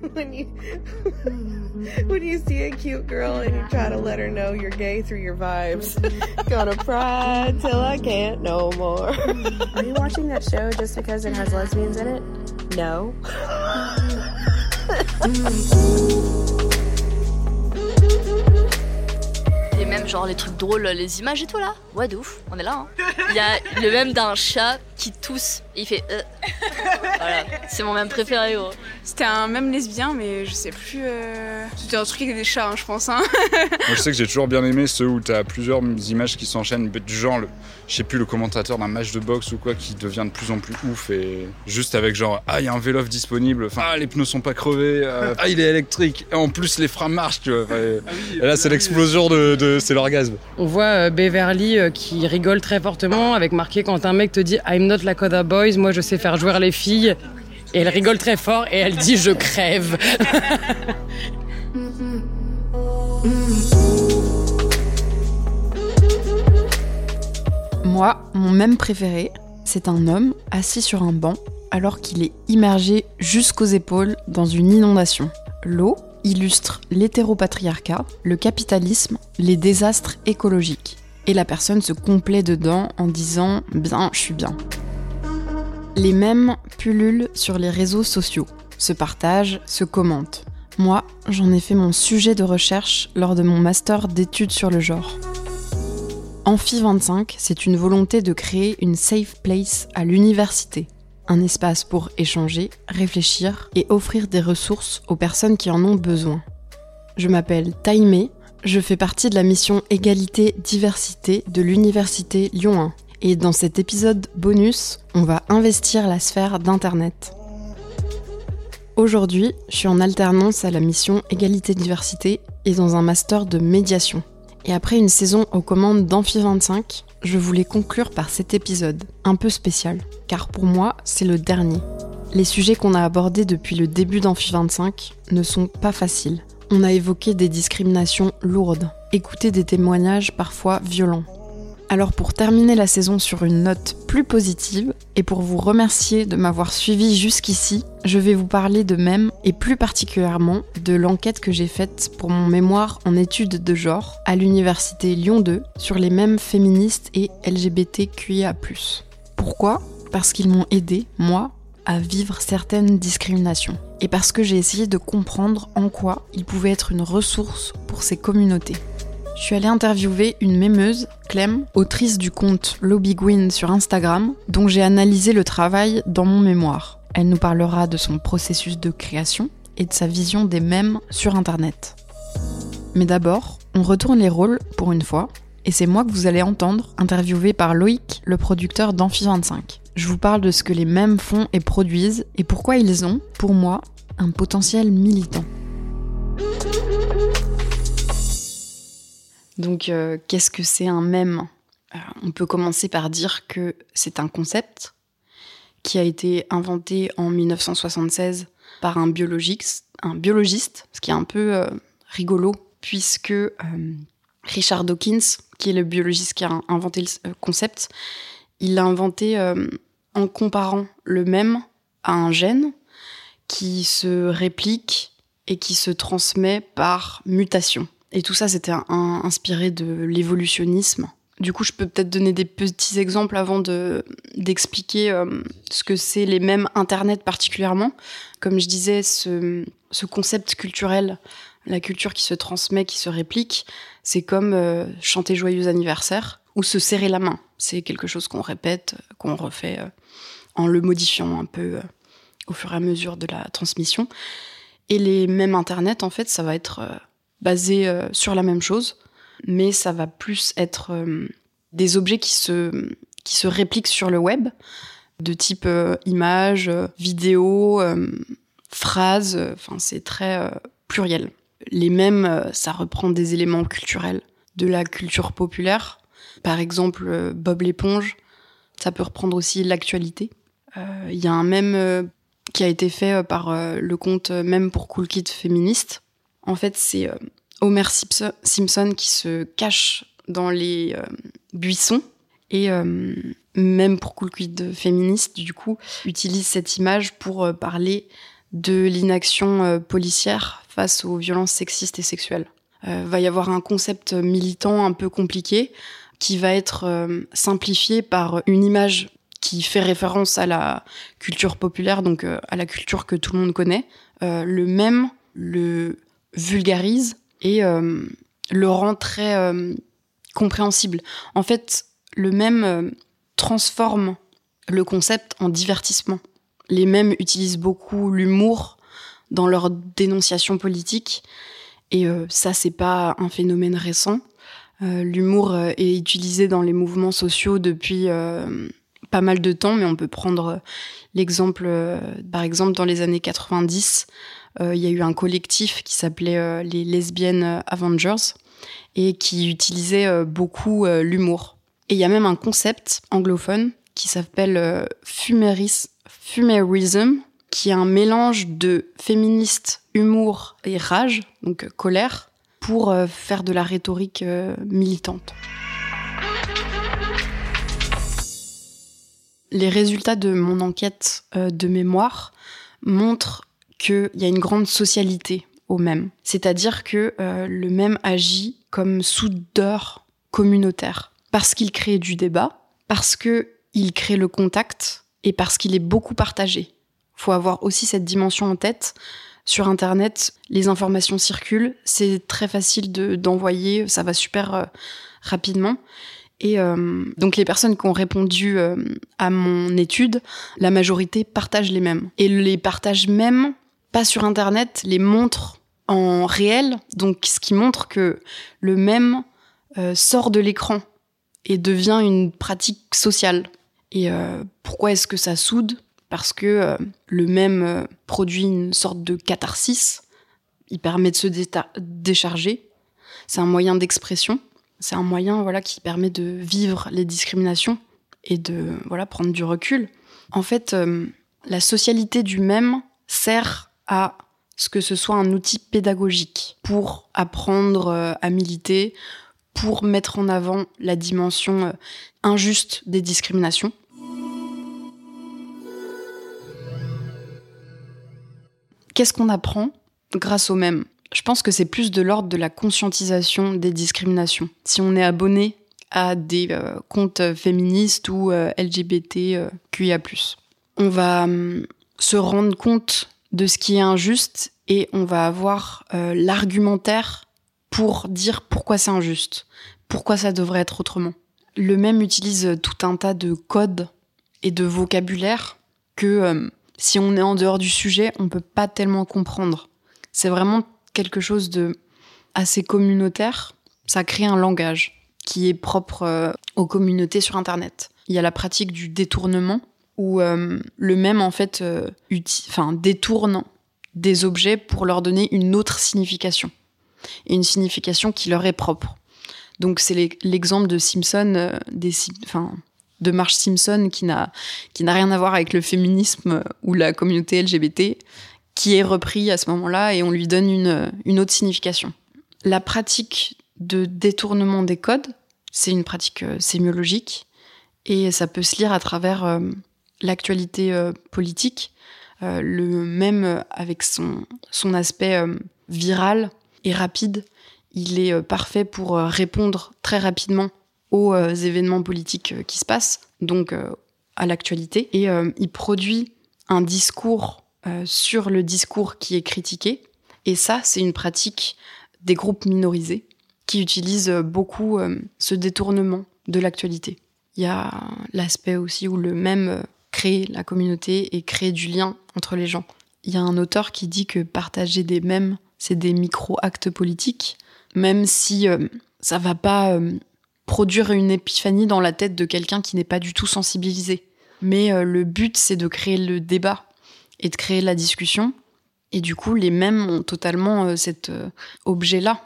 when you when you see a cute girl and you try to let her know you're gay through your vibes. Gonna cry till I can't no more. Are you watching that show just because it has lesbians in it? No. Et même genre les trucs drôles, les images et tout là. Ouais, de ouf, on est là. Hein. Il y a le même d'un chat qui tousse et il fait. Euh. Voilà, c'est mon même préféré, gros. C'était un même lesbien, mais je sais plus. euh, C'était un truc avec des chats, hein, je pense. hein. Moi, je sais que j'ai toujours bien aimé ceux où t'as plusieurs images qui s'enchaînent, du genre, le, je sais plus, le commentateur d'un match de boxe ou quoi qui devient de plus en plus ouf et juste avec genre, ah, il y a un vélo disponible, enfin, ah, les pneus sont pas crevés, euh, ah, il est électrique, et en plus, les freins marchent, tu vois. Enfin, et là, c'est l'explosion de, de- c'est l'orgasme. On voit euh, Beverly euh, qui rigole très fortement avec marqué quand un mec te dit I'm not like other boys, moi je sais faire jouer les filles. Et elle rigole très fort et elle dit je crève. Moi, mon même préféré, c'est un homme assis sur un banc alors qu'il est immergé jusqu'aux épaules dans une inondation. L'eau illustre l'hétéropatriarcat, le capitalisme, les désastres écologiques. Et la personne se complaît dedans en disant Bien, je suis bien. Les mêmes pullulent sur les réseaux sociaux, se partagent, se commentent. Moi, j'en ai fait mon sujet de recherche lors de mon master d'études sur le genre. Amphi 25, c'est une volonté de créer une safe place à l'université. Un espace pour échanger, réfléchir et offrir des ressources aux personnes qui en ont besoin. Je m'appelle Taïmé, je fais partie de la mission Égalité-Diversité de l'Université Lyon 1. Et dans cet épisode bonus, on va investir la sphère d'Internet. Aujourd'hui, je suis en alternance à la mission Égalité-Diversité et dans un master de médiation. Et après une saison aux commandes d'Amphi 25, je voulais conclure par cet épisode, un peu spécial, car pour moi, c'est le dernier. Les sujets qu'on a abordés depuis le début d'Amphi 25 ne sont pas faciles. On a évoqué des discriminations lourdes, écouté des témoignages parfois violents. Alors pour terminer la saison sur une note plus positive et pour vous remercier de m'avoir suivi jusqu'ici, je vais vous parler de même et plus particulièrement de l'enquête que j'ai faite pour mon mémoire en études de genre à l'université Lyon 2 sur les mêmes féministes et LGBTQIA+. Pourquoi? Parce qu'ils m'ont aidé, moi, à vivre certaines discriminations. Et parce que j'ai essayé de comprendre en quoi ils pouvaient être une ressource pour ces communautés. Je suis allée interviewer une mémeuse, Clem, autrice du compte Lobby Gwyn sur Instagram, dont j'ai analysé le travail dans mon mémoire. Elle nous parlera de son processus de création et de sa vision des mèmes sur Internet. Mais d'abord, on retourne les rôles pour une fois, et c'est moi que vous allez entendre, interviewé par Loïc, le producteur d'Amphi 25. Je vous parle de ce que les mèmes font et produisent, et pourquoi ils ont, pour moi, un potentiel militant. Donc, euh, qu'est-ce que c'est un mème? Euh, On peut commencer par dire que c'est un concept qui a été inventé en 1976 par un biologiste, un biologiste ce qui est un peu euh, rigolo, puisque Richard Dawkins, qui est le biologiste qui a inventé le concept, il l'a inventé euh, en comparant le mème à un gène qui se réplique et qui se transmet par mutation. Et tout ça, c'était inspiré de l'évolutionnisme. Du coup, je peux peut-être donner des petits exemples avant de d'expliquer euh, ce que c'est les mêmes Internet particulièrement. Comme je disais, ce, ce concept culturel, la culture qui se transmet, qui se réplique, c'est comme euh, chanter joyeux anniversaire ou se serrer la main. C'est quelque chose qu'on répète, qu'on refait euh, en le modifiant un peu euh, au fur et à mesure de la transmission. Et les mêmes Internet, en fait, ça va être euh, basé sur la même chose, mais ça va plus être des objets qui se, qui se répliquent sur le web, de type images, vidéos, phrases, enfin c'est très pluriel. Les mêmes, ça reprend des éléments culturels de la culture populaire. Par exemple, euh, Bob l'éponge, ça peut reprendre aussi l'actualité. Euh, Il y a un mème euh, qui a été fait euh, par euh, le compte euh, Même pour Cool Kid féministe. En fait, c'est euh, Homer Simpson, qui se cache dans les euh, buissons et euh, même pour Cool Kid féministe, du coup, utilise cette image pour euh, parler de l'inaction euh, policière face aux violences sexistes et sexuelles. Euh, va y avoir un concept militant un peu compliqué qui va être euh, simplifié par une image qui fait référence à la culture populaire, donc euh, à la culture que tout le monde connaît. Euh, le même le vulgarise et le rend très compréhensible. En fait, le même transforme le concept en divertissement. Les mêmes utilisent beaucoup l'humour dans leur dénonciation politique. Et ça, c'est pas un phénomène récent. Euh, L'humour euh, est utilisé dans les mouvements sociaux depuis euh, pas mal de temps, mais on peut prendre l'exemple, par exemple, dans les années 90, euh, il y a eu un collectif qui s'appelait les Lesbiennes Avengers et qui utilisait beaucoup l'humour. Et il y a même un concept anglophone qui s'appelle fumeris- fumerism, qui est un mélange de féministe, humour et rage, donc colère, pour euh, faire de la rhétorique euh, militante. Les résultats de mon enquête euh, de mémoire montrent qu'il y a une grande socialité au même. C'est-à-dire que le même agit comme soudeur communautaire. Parce qu'il crée du débat, parce qu'il crée le contact et parce qu'il est beaucoup partagé. faut avoir aussi cette dimension en tête. Sur Internet, les informations circulent, c'est très facile de- d'envoyer, ça va super euh, rapidement. Et euh, donc les personnes qui ont répondu euh, à mon étude, la majorité partagent les mêmes. Et les partagent même, pas sur Internet, les montrent en réel, donc ce qui montre que le même sort de l'écran et devient une pratique sociale. Et pourquoi est-ce que ça soude? Parce que euh, le même euh, produit une sorte de catharsis, il permet de se décharger, c'est un moyen d'expression, c'est un moyen voilà qui permet de vivre les discriminations et de voilà prendre du recul. En fait, euh, la socialité du même sert à ce que ce soit un outil pédagogique pour apprendre à militer, pour mettre en avant la dimension injuste des discriminations. Qu'est-ce qu'on apprend grâce au même Je pense que c'est plus de l'ordre de la conscientisation des discriminations. Si on est abonné à des euh, comptes féministes ou euh, LGBTQIA+, on va hum, se rendre compte de ce qui est injuste et on va avoir euh, l'argumentaire pour dire pourquoi c'est injuste, pourquoi ça devrait être autrement. Le même utilise tout un tas de codes et de vocabulaire que euh, si on est en dehors du sujet, on peut pas tellement comprendre. C'est vraiment quelque chose de assez communautaire. Ça crée un langage qui est propre euh, aux communautés sur Internet. Il y a la pratique du détournement où euh, le même en fait euh, enfin, détourne des objets pour leur donner une autre signification et une signification qui leur est propre. Donc c'est l'e- l'exemple de Simpson, des, enfin, de Marge Simpson qui n'a qui n'a rien à voir avec le féminisme ou la communauté LGBT, qui est repris à ce moment-là et on lui donne une, une autre signification. La pratique de détournement des codes, c'est une pratique euh, sémiologique et ça peut se lire à travers euh, l'actualité euh, politique, le même avec son, son aspect viral et rapide. Il est parfait pour répondre très rapidement aux euh, événements politiques euh, qui se passent, donc euh, à l'actualité. Et il produit un discours sur le discours qui est critiqué. Et ça, c'est une pratique des groupes minorisés qui utilisent beaucoup ce détournement de l'actualité. Il y a l'aspect aussi où le même crée la communauté et crée du lien entre les gens. Il y a un auteur qui dit que partager des mèmes, c'est des micro-actes politiques, même si euh, ça va pas produire une épiphanie dans la tête de quelqu'un qui n'est pas du tout sensibilisé. Mais euh, le but, c'est de créer le débat et de créer la discussion. Et du coup, les mêmes ont totalement euh, cet euh, objet-là,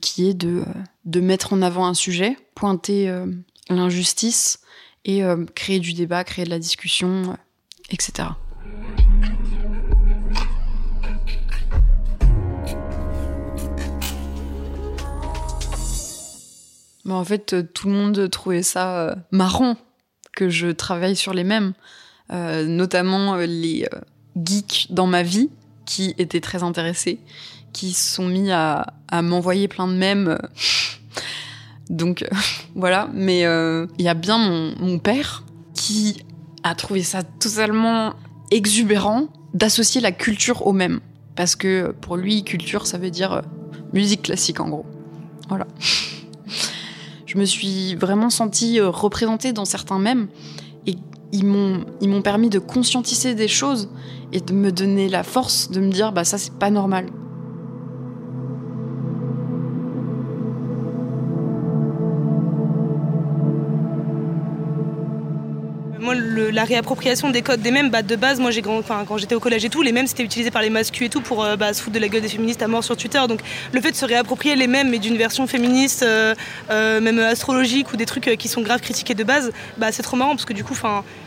qui est de, de mettre en avant un sujet, pointer l'injustice et créer du débat, créer de la discussion, etc. Mais en fait, euh, tout le monde trouvait ça euh, marrant que je travaille sur les mêmes, Euh, notamment les geeks dans ma vie qui étaient très intéressés, qui se sont mis à, m'envoyer plein de mèmes. Donc voilà, mais il y a bien mon, mon père qui a trouvé ça totalement exubérant d'associer la culture au même. Parce que pour lui, culture, ça veut dire musique classique en gros. Voilà. Je me suis vraiment sentie représentée dans certains mèmes et ils m'ont ils m'ont permis de conscientiser des choses et de me donner la force de me dire bah ça c'est pas normal. Moi, la réappropriation des codes des mèmes, bah, de base, moi, j'ai grand, quand j'étais au collège et tout, les mèmes c'était utilisé par les masculins et tout pour euh, bah, se foutre de la gueule des féministes à mort sur Twitter. Donc, le fait de se réapproprier les mèmes, mais d'une version féministe, euh, euh, même astrologique ou des trucs qui sont grave critiqués de base, bah, c'est trop marrant parce que du coup,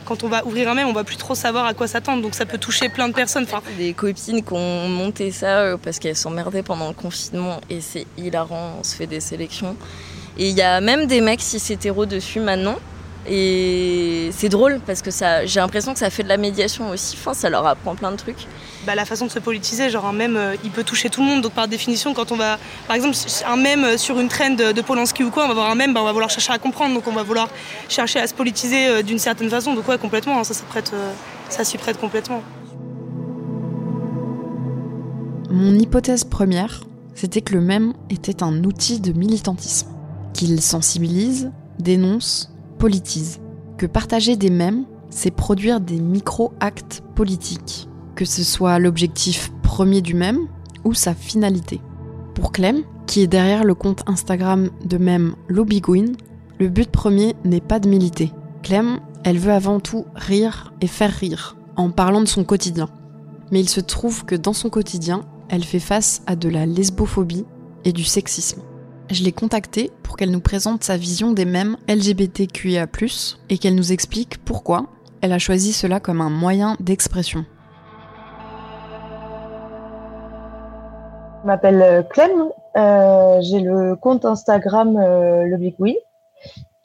quand on va ouvrir un mème, on va plus trop savoir à quoi s'attendre. Donc, ça peut toucher plein de personnes. Des copines qui ont monté ça parce qu'elles s'emmerdaient pendant le confinement et c'est hilarant, on se fait des sélections. Et il y a même des mecs cis hétéros dessus maintenant. Et c'est drôle parce que ça, j'ai l'impression que ça fait de la médiation aussi. Enfin, ça leur apprend plein de trucs. bah, la façon de se politiser, genre un mème, euh, il peut toucher tout le monde. Donc par définition, quand on va, par exemple, un mème euh, sur une trend de, de Polanski ou quoi, on va voir un mème, bah, on va vouloir chercher à comprendre. Donc on va vouloir chercher à se politiser euh, d'une certaine façon. Donc ouais, complètement, hein, ça, ça, prête, euh, ça s'y prête complètement. Mon hypothèse première, c'était que le mème était un outil de militantisme, qu'il sensibilise, dénonce, politise, que partager des mèmes, c'est produire des micro-actes politiques, que ce soit l'objectif premier du mème ou sa finalité. Pour Clem, qui est derrière le compte Instagram de mème Lobbyguin, le but premier n'est pas de militer. Clem, elle veut avant tout rire et faire rire, en parlant de son quotidien. Mais il se trouve que dans son quotidien, elle fait face à de la lesbophobie et du sexisme. Je l'ai contactée pour qu'elle nous présente sa vision des mèmes LGBTQIA+, et qu'elle nous explique pourquoi elle a choisi cela comme un moyen d'expression. Je m'appelle euh, Clem, euh, j'ai le compte Instagram euh, Le Big Oui,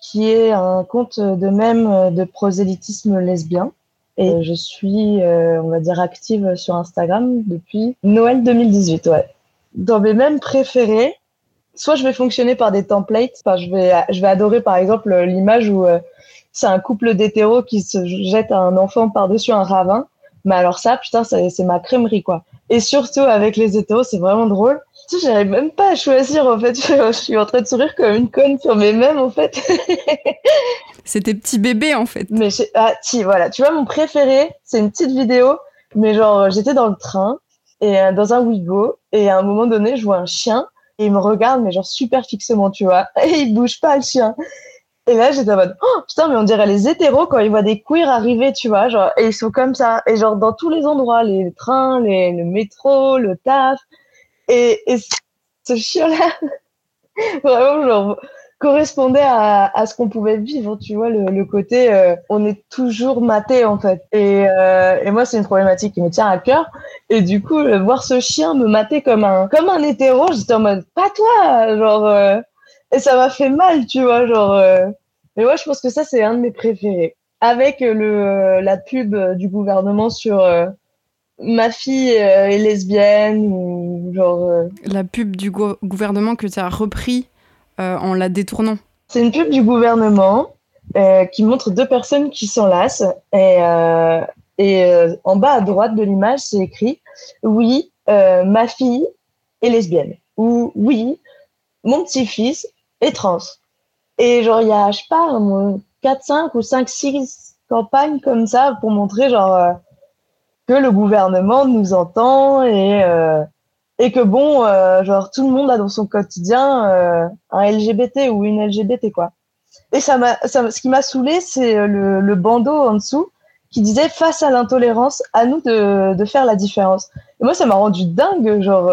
qui est un compte de même de prosélytisme lesbien. Et je suis, on va dire, active sur Instagram depuis Noël 2018, ouais. Dans mes mèmes préférés, soit je vais fonctionner par des templates, enfin, je vais, je vais adorer par exemple l'image où euh, c'est un couple d'hétéros qui se jette un enfant par-dessus un ravin. Mais alors ça, putain, c'est ma crèmerie, quoi. Et surtout avec les hétéros, c'est vraiment drôle. Tu sais, j'arrive même pas à choisir, en fait. Je suis en train de sourire comme une conne sur mes mèmes, en fait. C'est tes petits bébés en fait. Mais ah, si, voilà. Tu vois, mon préféré, c'est une petite vidéo. Mais genre, j'étais dans le train et euh, dans un Wigo et à un moment donné, je vois un chien et il me regarde, mais genre super fixement, tu vois. Et il bouge pas, le chien. Et là, j'étais en mode, oh putain, mais on dirait les hétéros quand ils voient des queers arriver, tu vois, genre, et ils sont comme ça. Et genre, dans tous les endroits, les trains, les, le métro, le taf. Et, et ce chien-là, vraiment, genre, correspondait à, à ce qu'on pouvait vivre, tu vois, le, le côté, euh, on est toujours maté, en fait. Et, euh, et moi, c'est une problématique qui me tient à cœur. Et du coup, le- voir ce chien me mater comme un, comme un hétéro, j'étais en mode, pas toi, genre, euh, et ça m'a fait mal, tu vois, genre, euh, mais moi, je pense que ça, c'est un de mes préférés. Avec euh, le, la pub euh, du gouvernement sur euh, ma fille euh, est lesbienne ou genre. euh, La pub du gou- gouvernement que tu as repris euh, en la détournant. C'est une pub du gouvernement euh, qui montre deux personnes qui s'enlacent et, euh, euh, en bas à droite de l'image, c'est écrit oui, euh, ma fille est lesbienne ou oui, mon petit-fils est trans. Et genre il y a je sais pas un- 4 5 ou 5 6 campagnes comme ça pour montrer genre euh, que le gouvernement nous entend et euh, et que bon, euh, genre tout le monde a dans son quotidien euh, un LGBT ou une LGBT quoi. Et ça m'a, ce qui m'a saoulé, c'est euh, le, bandeau en dessous qui disait face à l'intolérance, à nous de, faire la différence. Et moi, ça m'a rendu dingue, genre,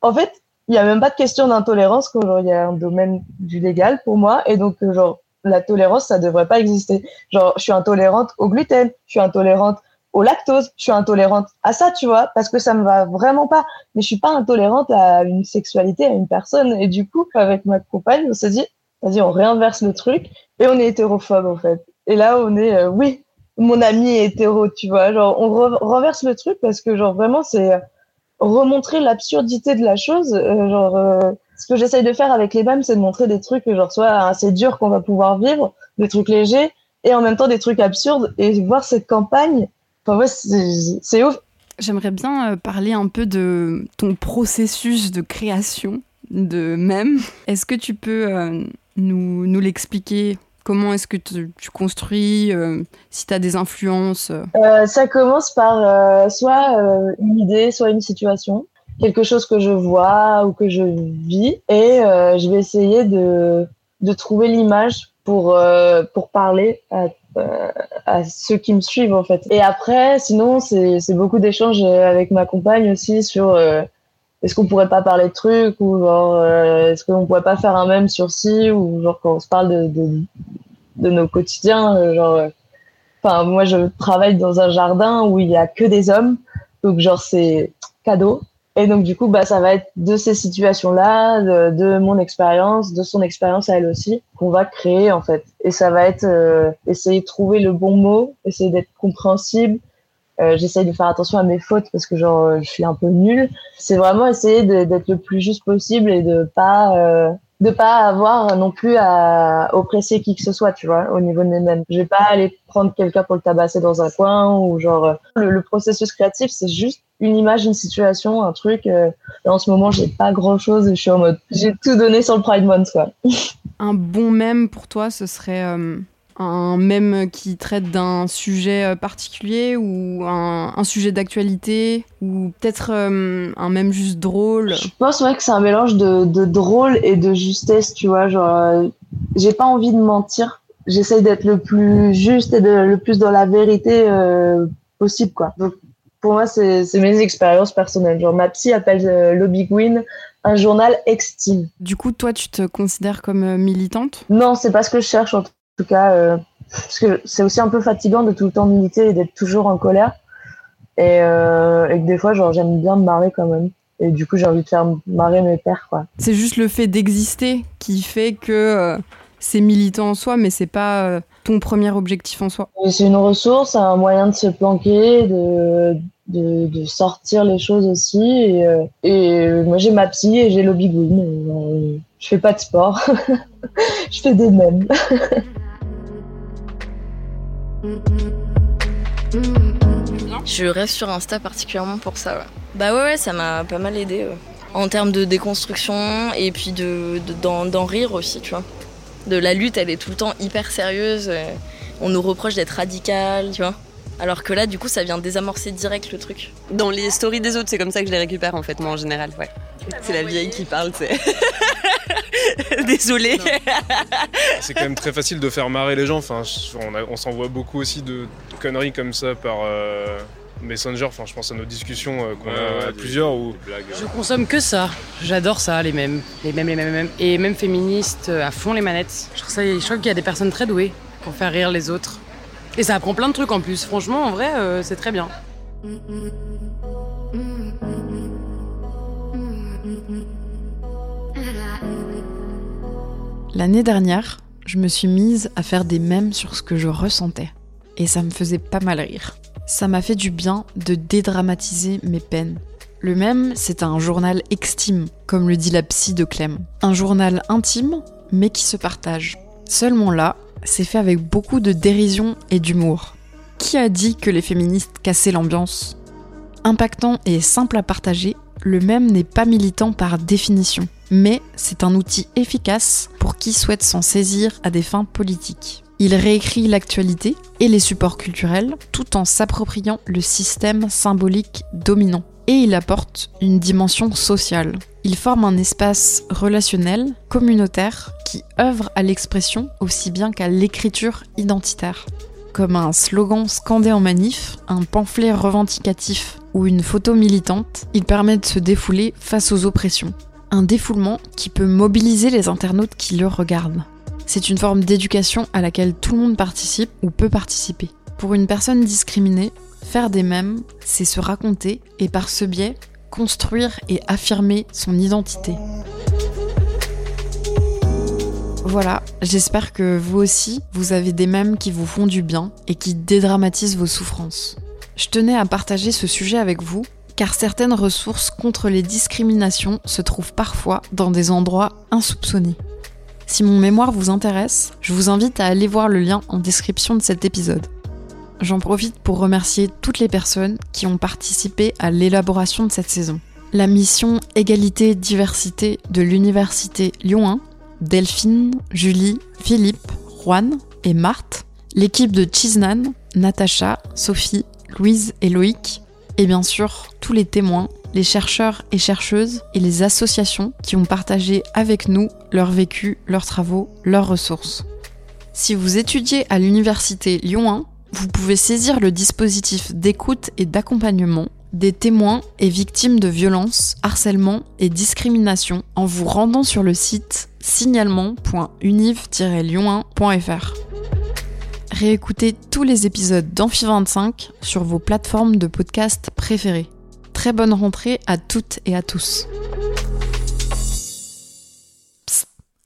en fait, il y a même pas de question d'intolérance quand il y a un domaine du légal pour moi, et donc genre la tolérance, ça devrait pas exister. Genre, je suis intolérante au gluten, je suis intolérante au lactose, je suis intolérante à ça, tu vois, parce que ça me va vraiment pas. Mais je suis pas intolérante à une sexualité, à une personne. Et du coup, avec ma compagne, on s'est dit, vas-y, on réinverse le truc et on est hétérophobe, en fait. Et là, on est, euh, oui, mon ami est hétéro, tu vois. Genre, on re- renverse le truc parce que, genre, vraiment, c'est, remontrer l'absurdité de la chose. Euh, genre, euh, ce que j'essaye de faire avec les BAM, c'est de montrer des trucs genre soit assez durs qu'on va pouvoir vivre, des trucs légers, et en même temps des trucs absurdes. Et voir cette campagne, enfin ouais, c'est ouf. J'aimerais bien parler un peu de ton processus de création de mèmes. Est-ce que tu peux nous, nous l'expliquer? Comment est-ce que tu, construis euh, Si tu as des influences euh, Ça commence par euh, soit une idée, soit une situation, quelque chose que je vois ou que je vis, et je vais essayer de, de trouver l'image pour, pour parler à, à, ceux qui me suivent en fait. Et après, sinon, c'est beaucoup d'échanges avec ma compagne aussi sur est-ce qu'on pourrait pas parler de trucs ou genre euh, est-ce qu'on pourrait pas faire un même sur ci ou genre quand on se parle de de, de nos quotidiens euh, genre euh, enfin moi je travaille dans un jardin où il y a que des hommes donc genre c'est cadeau et donc du coup bah ça va être de ces situations là de, de mon expérience de son expérience à elle aussi qu'on va créer en fait et ça va être essayer de trouver le bon mot essayer d'être compréhensible euh, j'essaye de faire attention à mes fautes parce que genre euh, je suis un peu nulle. C'est vraiment essayer d'être le plus juste possible et de pas euh, de pas avoir non plus à oppresser qui que ce soit, tu vois, au niveau de mes mêmes. Je vais pas aller prendre quelqu'un pour le tabasser dans un coin ou genre le, processus créatif, c'est juste une image, une situation, un truc. en ce moment, j'ai pas grand chose et je suis en mode j'ai tout donné sur le Pride Month, quoi. un bon mème pour toi, ce serait un mème qui traite d'un sujet euh, particulier ou un, sujet d'actualité ou peut-être euh, un mème juste drôle? Je pense ouais, que c'est un mélange de, drôle et de justesse, tu vois. Genre, euh, j'ai pas envie de mentir. J'essaye d'être le plus juste et de, le plus dans la vérité possible, quoi. Donc, pour moi, c'est mes expériences personnelles. Genre, ma psy appelle Lobby Gwyn un journal extime. Du coup, toi, tu te considères comme militante? Non, c'est pas ce que je cherche en en tout cas, euh, parce que c'est aussi un peu fatigant de tout le temps militer et d'être toujours en colère. Et, euh, et que des fois, genre, j'aime bien me marrer quand même. Et du coup, j'ai envie de faire marrer mes pères, quoi. C'est juste le fait d'exister qui fait que euh, c'est militant en soi, mais c'est pas ton premier objectif en soi. C'est une ressource, un moyen de se planquer, de, de, de sortir les choses aussi. Et, et moi, j'ai ma psy et j'ai l'Obi je fais pas de sport. je fais des mèmes. Je reste sur Insta particulièrement pour ça. Bah ouais, ouais ça m'a pas mal aidé. En termes de déconstruction et puis de, d'en, rire aussi, tu vois. De la lutte, elle est tout le temps hyper sérieuse. On nous reproche d'être radical, tu vois. Alors que là, du coup, ça vient désamorcer direct le truc. Dans les stories des autres, c'est comme ça que je les récupère en fait, moi en général. C'est la vieille qui parle, c'est. Désolée. C'est quand même très facile de faire marrer les gens. Enfin, on, s'envoie beaucoup aussi de conneries comme ça par. Euh, Messenger, enfin je pense à nos discussions euh, qu'on a à plusieurs ou Je consomme que ça. J'adore ça, les mêmes, les mêmes, les mêmes, les mêmes. Et même féministes euh, à fond les manettes. Je trouve, ça, je trouve qu'il y a des personnes très douées pour faire rire les autres. Et ça apprend plein de trucs en plus. Franchement, en vrai, c'est très bien. L'année dernière, je me suis mise à faire des mèmes sur ce que je ressentais. Et ça me faisait pas mal rire. Ça m'a fait du bien de dédramatiser mes peines. Le mème, c'est un journal extime, comme le dit la psy de Clem. Un journal intime, mais qui se partage. Seulement là, c'est fait avec beaucoup de dérision et d'humour. Qui a dit que les féministes cassaient l'ambiance? Impactant et simple à partager, le même n'est pas militant par définition, mais c'est un outil efficace pour qui souhaite s'en saisir à des fins politiques. Il réécrit l'actualité et les supports culturels tout en s'appropriant le système symbolique dominant. Et il apporte une dimension sociale. Il forme un espace relationnel, communautaire, qui œuvre à l'expression aussi bien qu'à l'écriture identitaire. Comme un slogan scandé en manif, un pamphlet revendicatif ou une photo militante, il permet de se défouler face aux oppressions. Un défoulement qui peut mobiliser les internautes qui le regardent. C'est une forme d'éducation à laquelle tout le monde participe ou peut participer. Pour une personne discriminée, faire des mèmes, c'est se raconter et par ce biais, construire et affirmer son identité. Voilà, j'espère que vous aussi, vous avez des mèmes qui vous font du bien et qui dédramatisent vos souffrances. Je tenais à partager ce sujet avec vous car certaines ressources contre les discriminations se trouvent parfois dans des endroits insoupçonnés. Si mon mémoire vous intéresse, je vous invite à aller voir le lien en description de cet épisode. J'en profite pour remercier toutes les personnes qui ont participé à l'élaboration de cette saison. La mission Égalité-Diversité de l'Université Lyon 1, Delphine, Julie, Philippe, Juan et Marthe, l'équipe de Chiznan, Natacha, Sophie, Louise et Loïc, et bien sûr tous les témoins, les chercheurs et chercheuses et les associations qui ont partagé avec nous leur vécu, leurs travaux, leurs ressources. Si vous étudiez à l'université Lyon 1, vous pouvez saisir le dispositif d'écoute et d'accompagnement des témoins et victimes de violences, harcèlement et discrimination en vous rendant sur le site signalement.univ-lyon1.fr. Réécoutez tous les épisodes d'Amphi 25 sur vos plateformes de podcast préférées. Très bonne rentrée à toutes et à tous.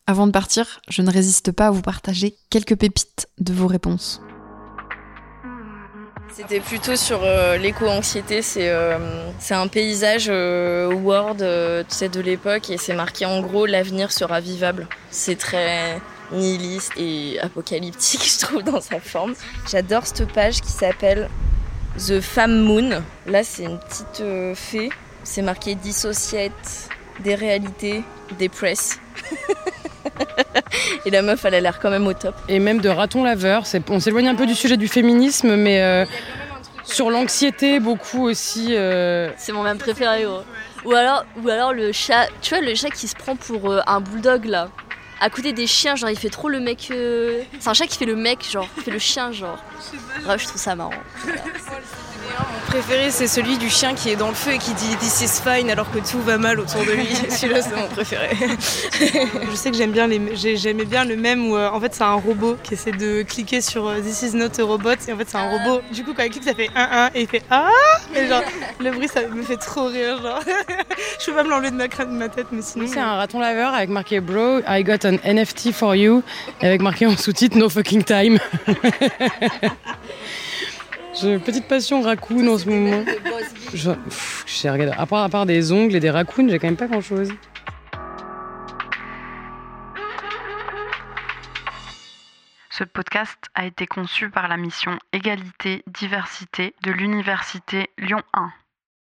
Avant de partir, je ne résiste pas à vous partager quelques pépites de vos réponses. C'était plutôt sur euh, l'éco-anxiété. C'est euh, c'est un paysage euh, Word euh, de l'époque et c'est marqué en gros l'avenir sera vivable. C'est très nihiliste et apocalyptique, je trouve, dans sa forme. J'adore cette page qui s'appelle The Femme Moon. Là, c'est une petite euh, fée. C'est marqué Dissociate des réalités, des press. et la meuf, elle a l'air quand même au top. Et même de raton laveur. On s'éloigne un peu du sujet du féminisme, mais euh, sur l'anxiété, beaucoup aussi. euh, C'est mon même préféré. gros. Ou alors, ou alors le chat, tu vois, le chat qui se prend pour euh, un bulldog là. À côté des chiens, genre il fait trop le mec. euh, C'est un chat qui fait le mec, genre, qui fait le chien, genre. Bref, je trouve ça marrant. Préféré, c'est celui du chien qui est dans le feu et qui dit This is fine alors que tout va mal autour de lui. Celui-là, c'est mon préféré. Je sais que j'aime bien les, j'aimais bien le même où euh, en fait c'est un robot qui essaie de cliquer sur euh, This is not a robot et en fait c'est un robot. Du coup quand il clique ça fait 1 1 et il fait ah et genre le bruit ça me fait trop rire genre. Je peux pas me l'enlever de ma crâne de ma tête mais sinon. C'est un raton laveur avec marqué Bro, I got an NFT for you, et avec marqué en sous-titre No fucking time. J'ai une petite passion raccoon en ce moment. Je, pff, à, part, à part des ongles et des raccoons, j'ai quand même pas grand chose. Ce podcast a été conçu par la mission Égalité-Diversité de l'Université Lyon 1.